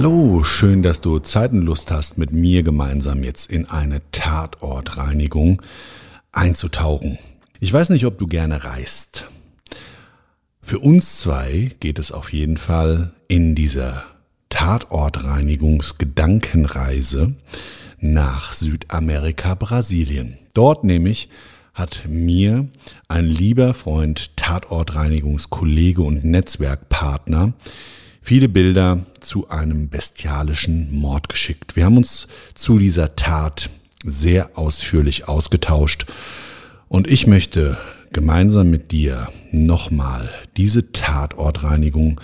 Hallo, schön, dass du Zeit und Lust hast, mit mir gemeinsam jetzt in eine Tatortreinigung einzutauchen. Ich weiß nicht, ob du gerne reist. Für uns zwei geht es auf jeden Fall in dieser Tatortreinigungsgedankenreise nach Südamerika, Brasilien. Dort nämlich hat mir ein lieber Freund, Tatortreinigungskollege und Netzwerkpartner viele Bilder zu einem bestialischen Mord geschickt. Wir haben uns zu dieser Tat sehr ausführlich ausgetauscht und ich möchte gemeinsam mit dir nochmal diese Tatortreinigung,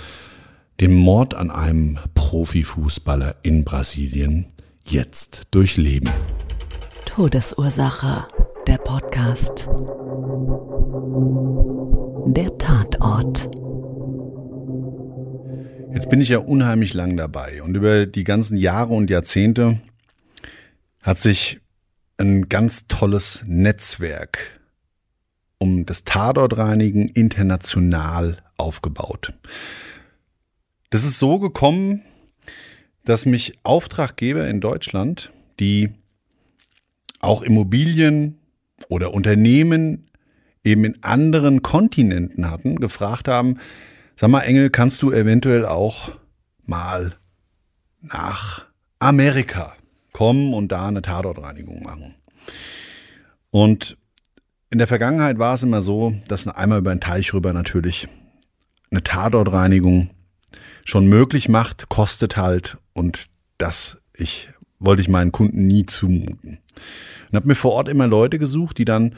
den Mord an einem Profifußballer in Brasilien jetzt durchleben. Todesursache. Der Podcast. Der Tatort. Jetzt bin ich ja unheimlich lang dabei und über die ganzen Jahre und Jahrzehnte hat sich ein ganz tolles Netzwerk um das Tatortreinigen international aufgebaut. Das ist so gekommen, dass mich Auftraggeber in Deutschland, die auch Immobilien oder Unternehmen eben in anderen Kontinenten hatten, gefragt haben, Sag mal, Engel, kannst du eventuell auch mal nach Amerika kommen und da eine Tatortreinigung machen? Und in der Vergangenheit war es immer so, dass einmal über den Teich rüber natürlich eine Tatortreinigung schon möglich macht, kostet halt und das ich wollte ich meinen Kunden nie zumuten. Und habe mir vor Ort immer Leute gesucht, die dann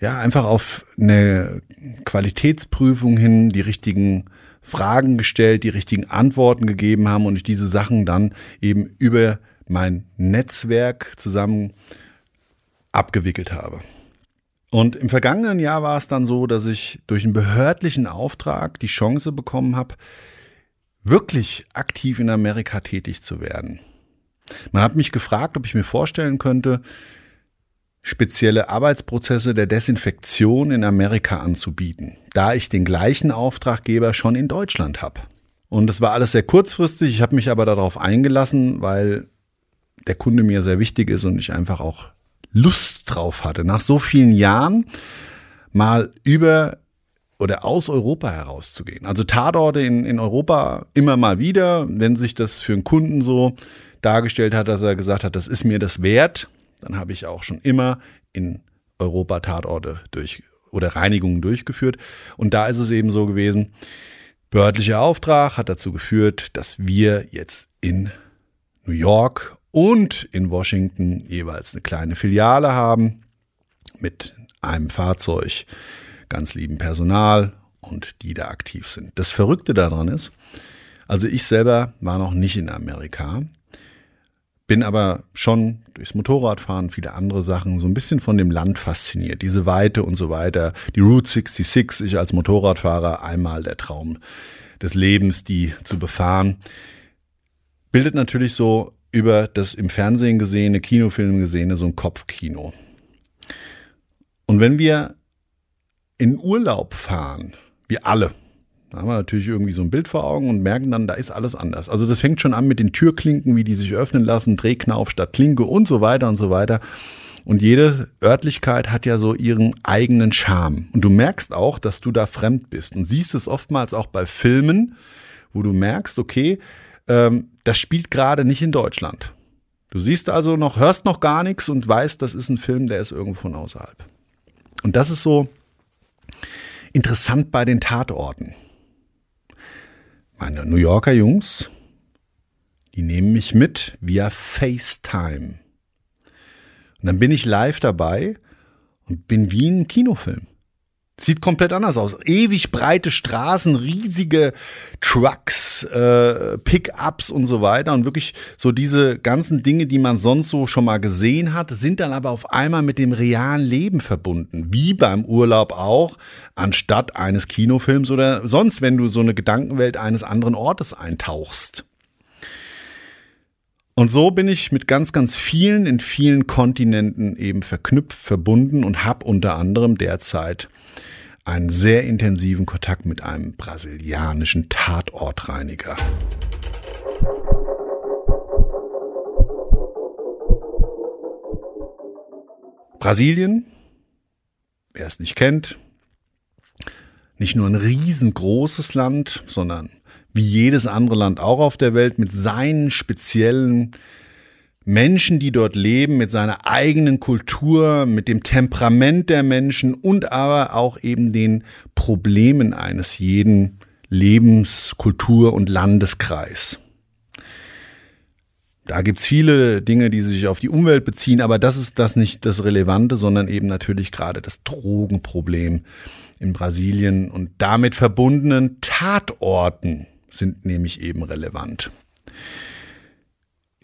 ja, einfach auf eine Qualitätsprüfung hin die richtigen Fragen gestellt, die richtigen Antworten gegeben haben und ich diese Sachen dann eben über mein Netzwerk zusammen abgewickelt habe. Und im vergangenen Jahr war es dann so, dass ich durch einen behördlichen Auftrag die Chance bekommen habe, wirklich aktiv in Amerika tätig zu werden. Man hat mich gefragt, ob ich mir vorstellen könnte, spezielle Arbeitsprozesse der Desinfektion in Amerika anzubieten, da ich den gleichen Auftraggeber schon in Deutschland habe. Und es war alles sehr kurzfristig, ich habe mich aber darauf eingelassen, weil der Kunde mir sehr wichtig ist und ich einfach auch Lust drauf hatte, nach so vielen Jahren mal über oder aus Europa herauszugehen. Also Tatorte in, in Europa immer mal wieder, wenn sich das für einen Kunden so dargestellt hat, dass er gesagt hat, das ist mir das wert, dann habe ich auch schon immer in Europa Tatorte durch oder Reinigungen durchgeführt. Und da ist es eben so gewesen, behördlicher Auftrag hat dazu geführt, dass wir jetzt in New York und in Washington jeweils eine kleine Filiale haben mit einem Fahrzeug, ganz lieben Personal und die da aktiv sind. Das Verrückte daran ist, also ich selber war noch nicht in Amerika, bin aber schon durchs Motorradfahren, viele andere Sachen, so ein bisschen von dem Land fasziniert. Diese Weite und so weiter. Die Route 66, ich als Motorradfahrer, einmal der Traum des Lebens, die zu befahren, bildet natürlich so über das im Fernsehen gesehene, Kinofilm gesehene, so ein Kopfkino. Und wenn wir in Urlaub fahren, wir alle, Da haben wir natürlich irgendwie so ein Bild vor Augen und merken dann, da ist alles anders. Also das fängt schon an mit den Türklinken, wie die sich öffnen lassen, Drehknauf statt Klinke und so weiter und so weiter. Und jede Örtlichkeit hat ja so ihren eigenen Charme. Und du merkst auch, dass du da fremd bist. Und siehst es oftmals auch bei Filmen, wo du merkst, okay, ähm, das spielt gerade nicht in Deutschland. Du siehst also noch, hörst noch gar nichts und weißt, das ist ein Film, der ist irgendwo von außerhalb. Und das ist so interessant bei den Tatorten. Meine New Yorker Jungs, die nehmen mich mit via FaceTime. Und dann bin ich live dabei und bin wie ein Kinofilm. Sieht komplett anders aus. Ewig breite Straßen, riesige Trucks, äh, Pickups und so weiter. Und wirklich so diese ganzen Dinge, die man sonst so schon mal gesehen hat, sind dann aber auf einmal mit dem realen Leben verbunden. Wie beim Urlaub auch, anstatt eines Kinofilms oder sonst, wenn du so eine Gedankenwelt eines anderen Ortes eintauchst. Und so bin ich mit ganz, ganz vielen in vielen Kontinenten eben verknüpft, verbunden und habe unter anderem derzeit einen sehr intensiven Kontakt mit einem brasilianischen Tatortreiniger. Brasilien, wer es nicht kennt, nicht nur ein riesengroßes Land, sondern wie jedes andere Land auch auf der Welt mit seinen speziellen Menschen, die dort leben, mit seiner eigenen Kultur, mit dem Temperament der Menschen und aber auch eben den Problemen eines jeden Lebens-, Kultur- und Landeskreis. Da gibt's viele Dinge, die sich auf die Umwelt beziehen, aber das ist das nicht das Relevante, sondern eben natürlich gerade das Drogenproblem in Brasilien und damit verbundenen Tatorten sind nämlich eben relevant.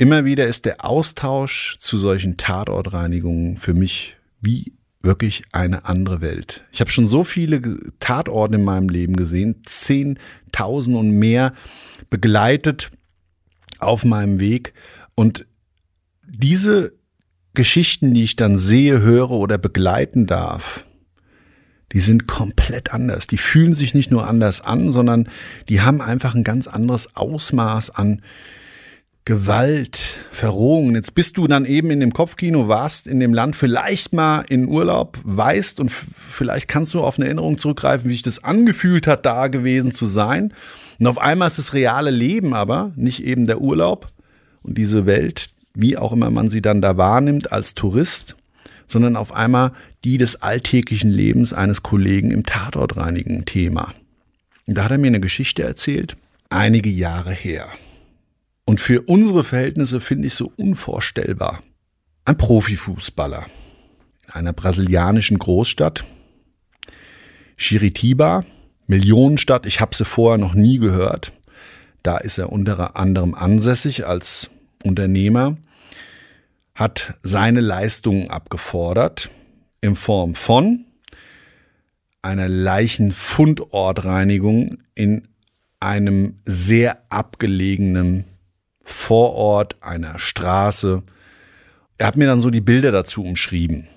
Immer wieder ist der Austausch zu solchen Tatortreinigungen für mich wie wirklich eine andere Welt. Ich habe schon so viele Tatorte in meinem Leben gesehen, zehntausend und mehr begleitet auf meinem Weg und diese Geschichten, die ich dann sehe, höre oder begleiten darf, die sind komplett anders. Die fühlen sich nicht nur anders an, sondern die haben einfach ein ganz anderes Ausmaß an Gewalt, Verrohungen. Jetzt bist du dann eben in dem Kopfkino, warst in dem Land vielleicht mal in Urlaub, weißt und vielleicht kannst du auf eine Erinnerung zurückgreifen, wie sich das angefühlt hat, da gewesen zu sein. Und auf einmal ist das reale Leben aber nicht eben der Urlaub und diese Welt, wie auch immer man sie dann da wahrnimmt als Tourist, sondern auf einmal die des alltäglichen Lebens eines Kollegen im Tatortreinigen Thema. Und da hat er mir eine Geschichte erzählt, einige Jahre her. Und für unsere Verhältnisse finde ich so unvorstellbar. Ein Profifußballer in einer brasilianischen Großstadt, Chiritiba, Millionenstadt, ich habe sie vorher noch nie gehört. Da ist er unter anderem ansässig als Unternehmer, hat seine Leistungen abgefordert in Form von einer Leichenfundortreinigung in einem sehr abgelegenen Vorort einer Straße. Er hat mir dann so die Bilder dazu umschrieben.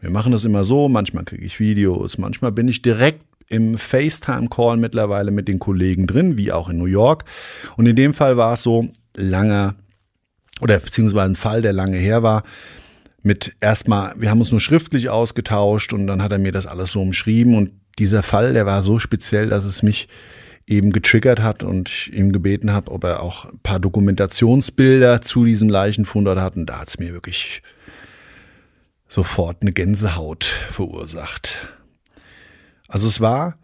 Wir machen das immer so, manchmal kriege ich Videos, manchmal bin ich direkt im FaceTime-Call mittlerweile mit den Kollegen drin, wie auch in New York. Und in dem Fall war es so langer, oder beziehungsweise ein Fall, der lange her war, mit erstmal, wir haben uns nur schriftlich ausgetauscht und dann hat er mir das alles so umschrieben und dieser Fall, der war so speziell, dass es mich eben getriggert hat und ich ihm gebeten habe, ob er auch ein paar Dokumentationsbilder zu diesem Leichenfund hat. Und da hat es mir wirklich sofort eine Gänsehaut verursacht. Also es war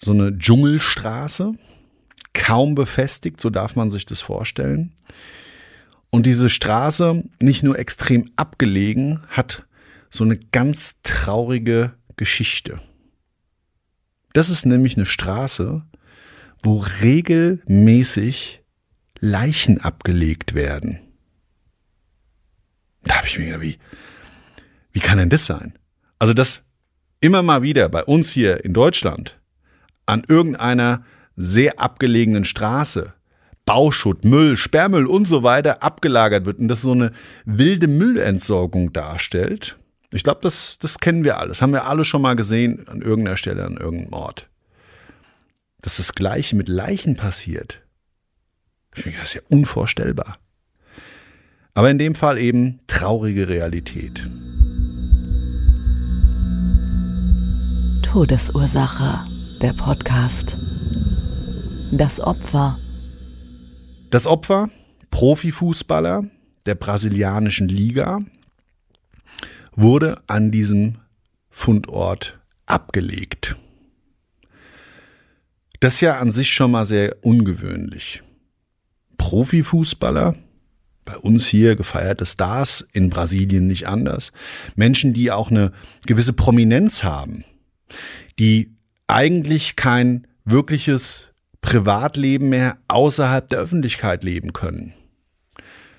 so eine Dschungelstraße, kaum befestigt, so darf man sich das vorstellen. Und diese Straße, nicht nur extrem abgelegen, hat so eine ganz traurige Geschichte. Das ist nämlich eine Straße, wo regelmäßig Leichen abgelegt werden. Da habe ich mir gedacht, wie, wie kann denn das sein? Also, dass immer mal wieder bei uns hier in Deutschland an irgendeiner sehr abgelegenen Straße Bauschutt, Müll, Sperrmüll und so weiter abgelagert wird und das so eine wilde Müllentsorgung darstellt, ich glaube, das, das kennen wir alles. Haben wir alle schon mal gesehen an irgendeiner Stelle, an irgendeinem Ort. dass das Gleiche mit Leichen passiert. Ich denke, das ist ja unvorstellbar. Aber in dem Fall eben traurige Realität. Todesursache, der Podcast. Das Opfer. Das Opfer, Profifußballer der brasilianischen Liga, wurde an diesem Fundort abgelegt. Das ist ja an sich schon mal sehr ungewöhnlich. Profifußballer, bei uns hier gefeierte Stars, in Brasilien nicht anders. Menschen, die auch eine gewisse Prominenz haben, die eigentlich kein wirkliches Privatleben mehr außerhalb der Öffentlichkeit leben können.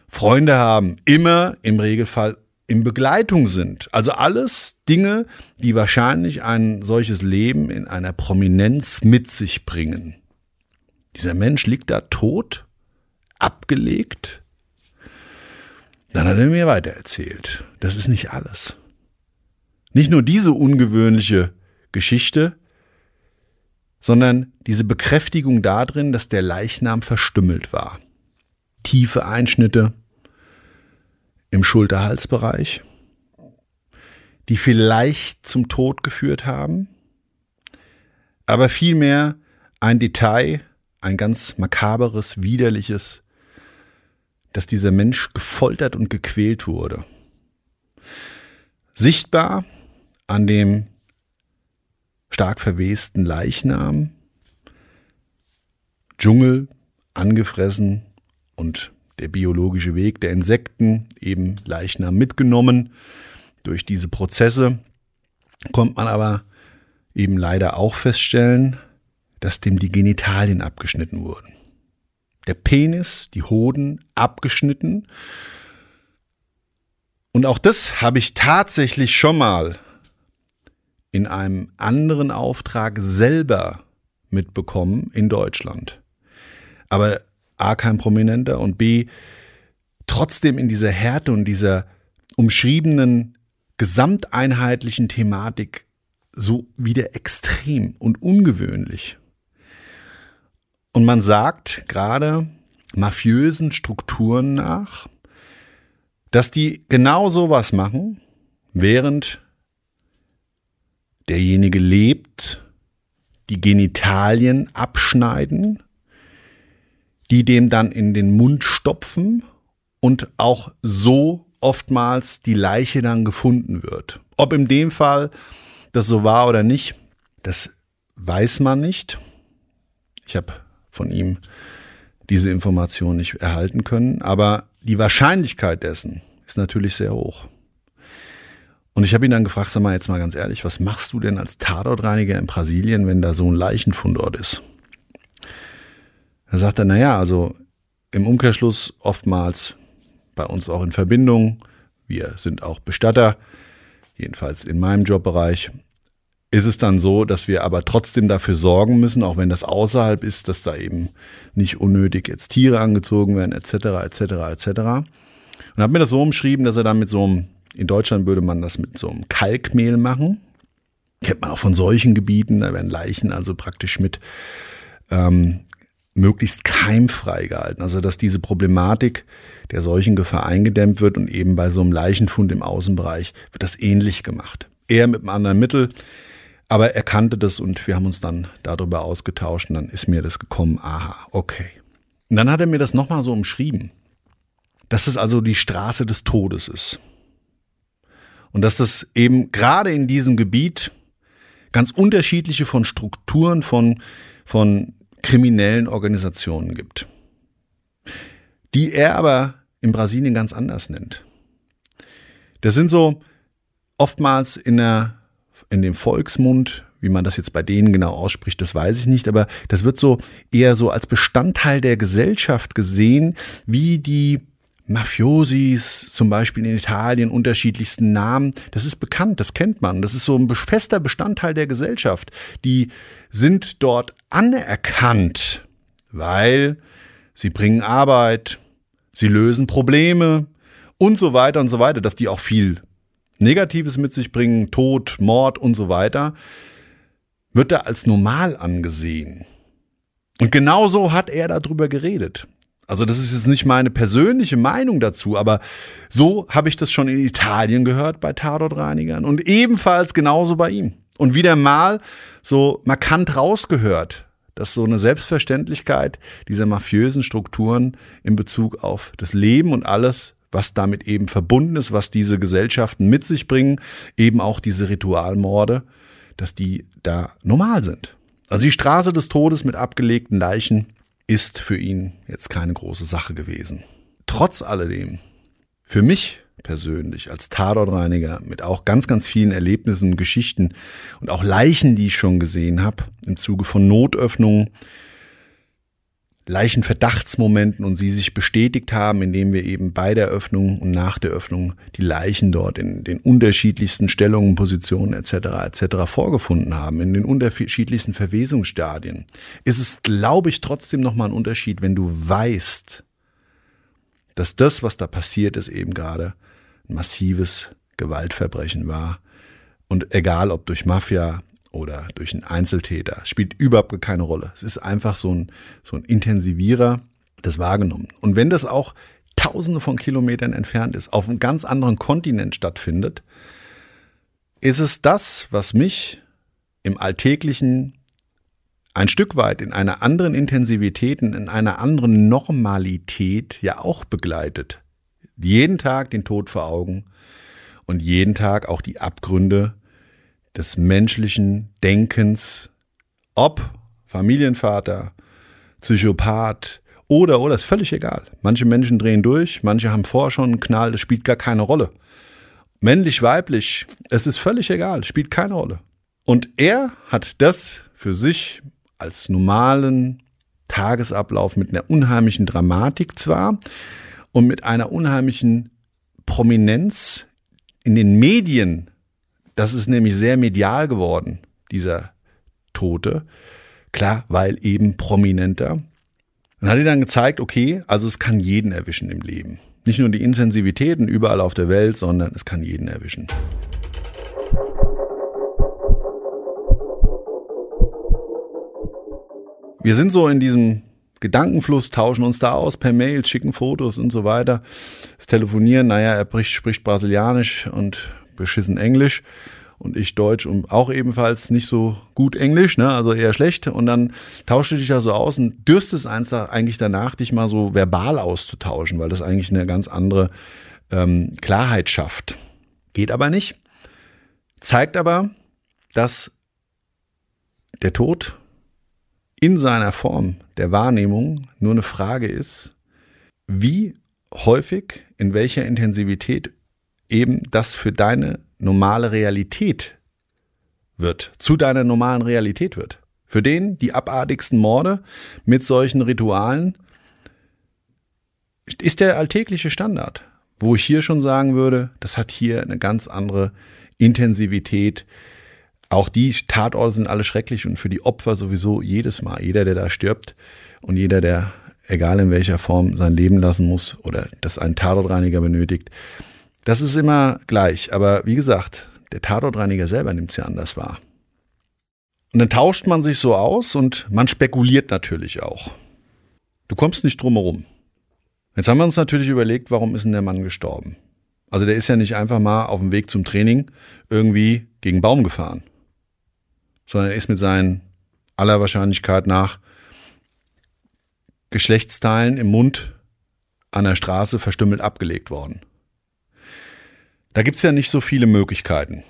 Freunde haben, immer im Regelfall in Begleitung sind. Also alles Dinge, die wahrscheinlich ein solches Leben in einer Prominenz mit sich bringen. Dieser Mensch liegt da tot, abgelegt. Dann hat er mir weitererzählt. Das ist nicht alles. Nicht nur diese ungewöhnliche Geschichte, sondern diese Bekräftigung darin, dass der Leichnam verstümmelt war. Tiefe Einschnitte, im Schulterhalsbereich, die vielleicht zum Tod geführt haben, aber vielmehr ein Detail, ein ganz makaberes, widerliches, dass dieser Mensch gefoltert und gequält wurde. Sichtbar an dem stark verwesten Leichnam, Dschungel, angefressen und der biologische Weg der Insekten, eben Leichnam mitgenommen. Durch diese Prozesse kommt man aber eben leider auch feststellen, dass dem die Genitalien abgeschnitten wurden. Der Penis, die Hoden abgeschnitten. Und auch das habe ich tatsächlich schon mal in einem anderen Auftrag selber mitbekommen in Deutschland. Aber A, kein Prominenter und B, trotzdem in dieser Härte und dieser umschriebenen gesamteinheitlichen Thematik so wieder extrem und ungewöhnlich. Und man sagt gerade mafiösen Strukturen nach, dass die genau sowas machen, während derjenige lebt, die Genitalien abschneiden die dem dann in den Mund stopfen und auch so oftmals die Leiche dann gefunden wird. Ob in dem Fall das so war oder nicht, das weiß man nicht. Ich habe von ihm diese Information nicht erhalten können, aber die Wahrscheinlichkeit dessen ist natürlich sehr hoch. Und ich habe ihn dann gefragt, sag mal jetzt mal ganz ehrlich, was machst du denn als Tatortreiniger in Brasilien, wenn da so ein Leichenfundort ist? Da sagt er, naja, also im Umkehrschluss oftmals bei uns auch in Verbindung. Wir sind auch Bestatter, jedenfalls in meinem Jobbereich. Ist es dann so, dass wir aber trotzdem dafür sorgen müssen, auch wenn das außerhalb ist, dass da eben nicht unnötig jetzt Tiere angezogen werden, etc., etc., etc. Und hat mir das so umschrieben, dass er dann mit so einem, in Deutschland würde man das mit so einem Kalkmehl machen. Kennt man auch von solchen Gebieten, da werden Leichen also praktisch mit ähm, möglichst keimfrei gehalten. Also dass diese Problematik der Seuchengefahr eingedämmt wird und eben bei so einem Leichenfund im Außenbereich wird das ähnlich gemacht. Er mit einem anderen Mittel, aber er kannte das und wir haben uns dann darüber ausgetauscht und dann ist mir das gekommen, aha, okay. Und dann hat er mir das nochmal so umschrieben, dass es also die Straße des Todes ist. Und dass das eben gerade in diesem Gebiet ganz unterschiedliche von Strukturen, von, von kriminellen Organisationen gibt, die er aber in Brasilien ganz anders nennt. Das sind so oftmals in, der, in dem Volksmund, wie man das jetzt bei denen genau ausspricht, das weiß ich nicht, aber das wird so eher so als Bestandteil der Gesellschaft gesehen, wie die Mafiosis, zum Beispiel in Italien, unterschiedlichsten Namen. Das ist bekannt, das kennt man. Das ist so ein fester Bestandteil der Gesellschaft. Die sind dort anerkannt, weil sie bringen Arbeit, sie lösen Probleme und so weiter und so weiter, dass die auch viel Negatives mit sich bringen, Tod, Mord und so weiter, wird da als normal angesehen. Und genau so hat er darüber geredet. Also das ist jetzt nicht meine persönliche Meinung dazu, aber so habe ich das schon in Italien gehört bei Tatortreinigern und ebenfalls genauso bei ihm. Und wieder mal so markant rausgehört, dass so eine Selbstverständlichkeit dieser mafiösen Strukturen in Bezug auf das Leben und alles, was damit eben verbunden ist, was diese Gesellschaften mit sich bringen, eben auch diese Ritualmorde, dass die da normal sind. Also die Straße des Todes mit abgelegten Leichen ist für ihn jetzt keine große Sache gewesen. Trotz alledem, für mich persönlich als Tatortreiniger mit auch ganz, ganz vielen Erlebnissen, Geschichten und auch Leichen, die ich schon gesehen habe, im Zuge von Notöffnungen, Leichenverdachtsmomenten und sie sich bestätigt haben, indem wir eben bei der Öffnung und nach der Öffnung die Leichen dort in den unterschiedlichsten Stellungen, Positionen etc. etc. vorgefunden haben, in den unterschiedlichsten Verwesungsstadien, ist es, glaube ich, trotzdem nochmal ein Unterschied, wenn du weißt, dass das, was da passiert ist, eben gerade ein massives Gewaltverbrechen war. Und egal ob durch Mafia, oder durch einen Einzeltäter. Spielt überhaupt keine Rolle. Es ist einfach so ein, so ein Intensivierer des Wahrgenommen. Und wenn das auch tausende von Kilometern entfernt ist, auf einem ganz anderen Kontinent stattfindet, ist es das, was mich im Alltäglichen ein Stück weit in einer anderen Intensivität, in einer anderen Normalität ja auch begleitet. Jeden Tag den Tod vor Augen und jeden Tag auch die Abgründe des menschlichen Denkens, ob Familienvater, Psychopath oder, oder, ist völlig egal. Manche Menschen drehen durch, manche haben vorher schon einen Knall, das spielt gar keine Rolle. Männlich, weiblich, es ist völlig egal, spielt keine Rolle. Und er hat das für sich als normalen Tagesablauf mit einer unheimlichen Dramatik zwar und mit einer unheimlichen Prominenz in den Medien das ist nämlich sehr medial geworden, dieser Tote. Klar, weil eben prominenter. Dann hat er dann gezeigt, okay, also es kann jeden erwischen im Leben. Nicht nur die Intensivitäten überall auf der Welt, sondern es kann jeden erwischen. Wir sind so in diesem Gedankenfluss, tauschen uns da aus per Mail, schicken Fotos und so weiter. Das Telefonieren, naja, er spricht, spricht Brasilianisch und beschissen Englisch und ich Deutsch und auch ebenfalls nicht so gut Englisch, ne, also eher schlecht. Und dann tauschte dich da so aus und dürstest eigentlich danach, dich mal so verbal auszutauschen, weil das eigentlich eine ganz andere ähm, Klarheit schafft. Geht aber nicht. Zeigt aber, dass der Tod in seiner Form der Wahrnehmung nur eine Frage ist, wie häufig, in welcher Intensivität eben das für deine normale Realität wird, zu deiner normalen Realität wird. Für den die abartigsten Morde mit solchen Ritualen ist der alltägliche Standard, wo ich hier schon sagen würde, das hat hier eine ganz andere Intensivität. Auch die Tatorte sind alle schrecklich und für die Opfer sowieso jedes Mal. Jeder, der da stirbt und jeder, der, egal in welcher Form, sein Leben lassen muss oder das einen Tatortreiniger benötigt, das ist immer gleich, aber wie gesagt, der Tatortreiniger selber nimmt es ja anders wahr. Und dann tauscht man sich so aus und man spekuliert natürlich auch. Du kommst nicht drum herum. Jetzt haben wir uns natürlich überlegt, warum ist denn der Mann gestorben? Also der ist ja nicht einfach mal auf dem Weg zum Training irgendwie gegen Baum gefahren, sondern er ist mit seinen aller Wahrscheinlichkeit nach Geschlechtsteilen im Mund an der Straße verstümmelt abgelegt worden. Da gibt es ja nicht so viele Möglichkeiten.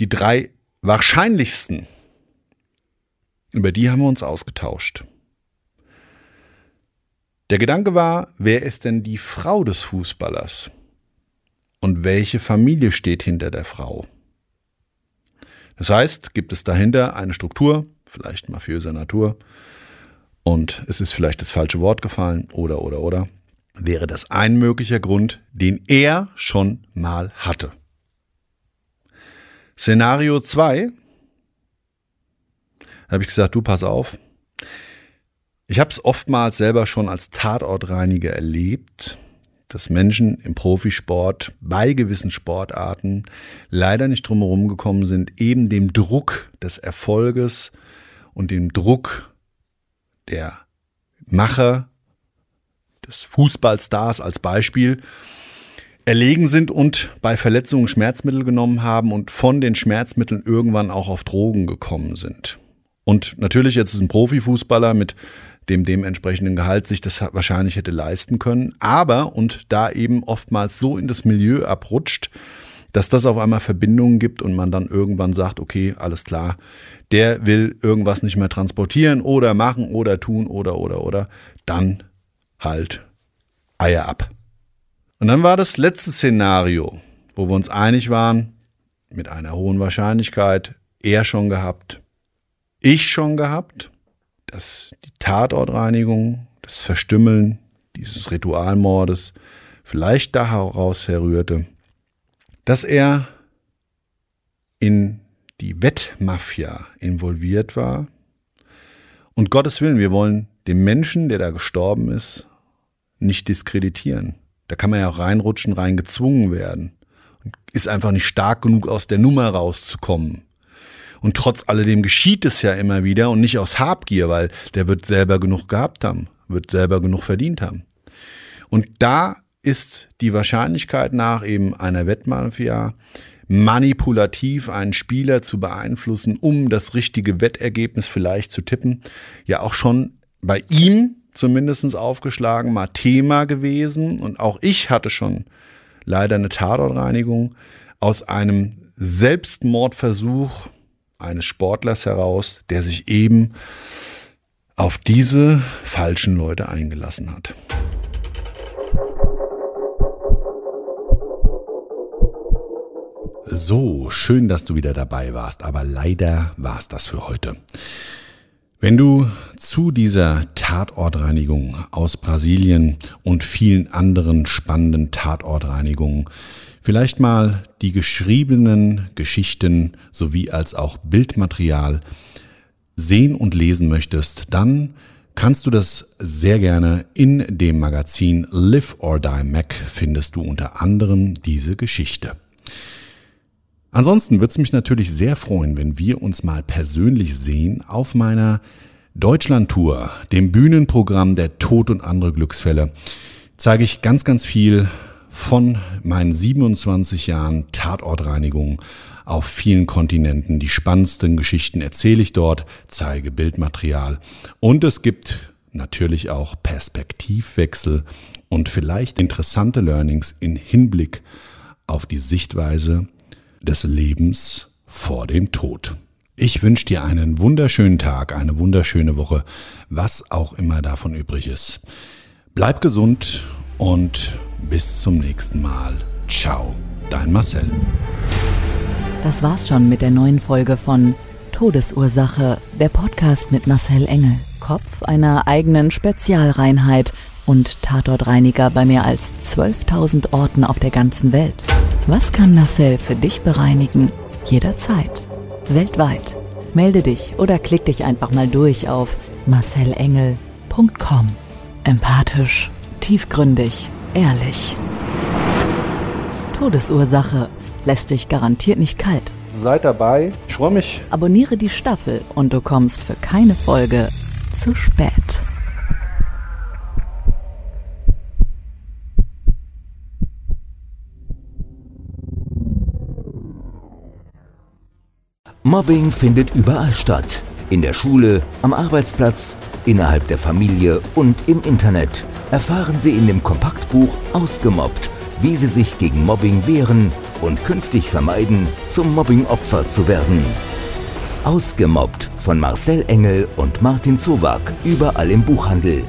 Die drei wahrscheinlichsten, über die haben wir uns ausgetauscht. Der Gedanke war, wer ist denn die Frau des Fußballers? Und welche Familie steht hinter der Frau? Das heißt, gibt es dahinter eine Struktur, vielleicht mafiöser Natur, und es ist vielleicht das falsche Wort gefallen, oder, oder, oder wäre das ein möglicher Grund, den er schon mal hatte. Szenario 2, habe ich gesagt, du pass auf. Ich habe es oftmals selber schon als Tatortreiniger erlebt, dass Menschen im Profisport bei gewissen Sportarten leider nicht drumherum gekommen sind, eben dem Druck des Erfolges und dem Druck der Macher des Fußballstars als Beispiel erlegen sind und bei Verletzungen Schmerzmittel genommen haben und von den Schmerzmitteln irgendwann auch auf Drogen gekommen sind. Und natürlich jetzt ist ein Profifußballer mit dem dementsprechenden Gehalt sich das wahrscheinlich hätte leisten können, aber und da eben oftmals so in das Milieu abrutscht, dass das auf einmal Verbindungen gibt und man dann irgendwann sagt, okay, alles klar, der will irgendwas nicht mehr transportieren oder machen oder tun oder oder oder, dann halt Eier ab. Und dann war das letzte Szenario, wo wir uns einig waren, mit einer hohen Wahrscheinlichkeit, er schon gehabt, ich schon gehabt, dass die Tatortreinigung, das Verstümmeln dieses Ritualmordes vielleicht daraus herrührte, dass er in die Wettmafia involviert war. Und Gottes Willen, wir wollen den Menschen, der da gestorben ist, nicht diskreditieren. Da kann man ja auch reinrutschen, reingezwungen werden. Und ist einfach nicht stark genug, aus der Nummer rauszukommen. Und trotz alledem geschieht es ja immer wieder und nicht aus Habgier, weil der wird selber genug gehabt haben, wird selber genug verdient haben. Und da ist die Wahrscheinlichkeit nach eben einer Wettmafia manipulativ einen Spieler zu beeinflussen, um das richtige Wettergebnis vielleicht zu tippen, ja auch schon bei ihm zumindest aufgeschlagen, mal Thema gewesen. Und auch ich hatte schon leider eine Tatortreinigung aus einem Selbstmordversuch eines Sportlers heraus, der sich eben auf diese falschen Leute eingelassen hat. So, schön, dass du wieder dabei warst, aber leider war es das für heute. Wenn du zu dieser Tatortreinigung aus Brasilien und vielen anderen spannenden Tatortreinigungen vielleicht mal die geschriebenen Geschichten sowie als auch Bildmaterial sehen und lesen möchtest, dann kannst du das sehr gerne in dem Magazin Live or Die Mac findest du unter anderem diese Geschichte. Ansonsten würde es mich natürlich sehr freuen, wenn wir uns mal persönlich sehen auf meiner Deutschland-Tour, dem Bühnenprogramm der Tod und andere Glücksfälle. Zeige ich ganz, ganz viel von meinen 27 Jahren Tatortreinigung auf vielen Kontinenten. Die spannendsten Geschichten erzähle ich dort, zeige Bildmaterial und es gibt natürlich auch Perspektivwechsel und vielleicht interessante Learnings in Hinblick auf die Sichtweise des Lebens vor dem Tod. Ich wünsche dir einen wunderschönen Tag, eine wunderschöne Woche, was auch immer davon übrig ist. Bleib gesund und bis zum nächsten Mal. Ciao, dein Marcel. Das war's schon mit der neuen Folge von Todesursache, der Podcast mit Marcel Engel, Kopf einer eigenen Spezialreinheit und Tatortreiniger bei mehr als 12.000 Orten auf der ganzen Welt. Was kann Marcel für dich bereinigen? Jederzeit. Weltweit. Melde dich oder klick dich einfach mal durch auf marcelengel.com. Empathisch, tiefgründig, ehrlich. Todesursache lässt dich garantiert nicht kalt. Seid dabei. Ich freue mich. Abonniere die Staffel und du kommst für keine Folge zu spät. Mobbing findet überall statt. In der Schule, am Arbeitsplatz, innerhalb der Familie und im Internet. Erfahren Sie in dem Kompaktbuch Ausgemobbt, wie Sie sich gegen Mobbing wehren und künftig vermeiden, zum Mobbing-Opfer zu werden. Ausgemobbt von Marcel Engel und Martin Zowak, überall im Buchhandel.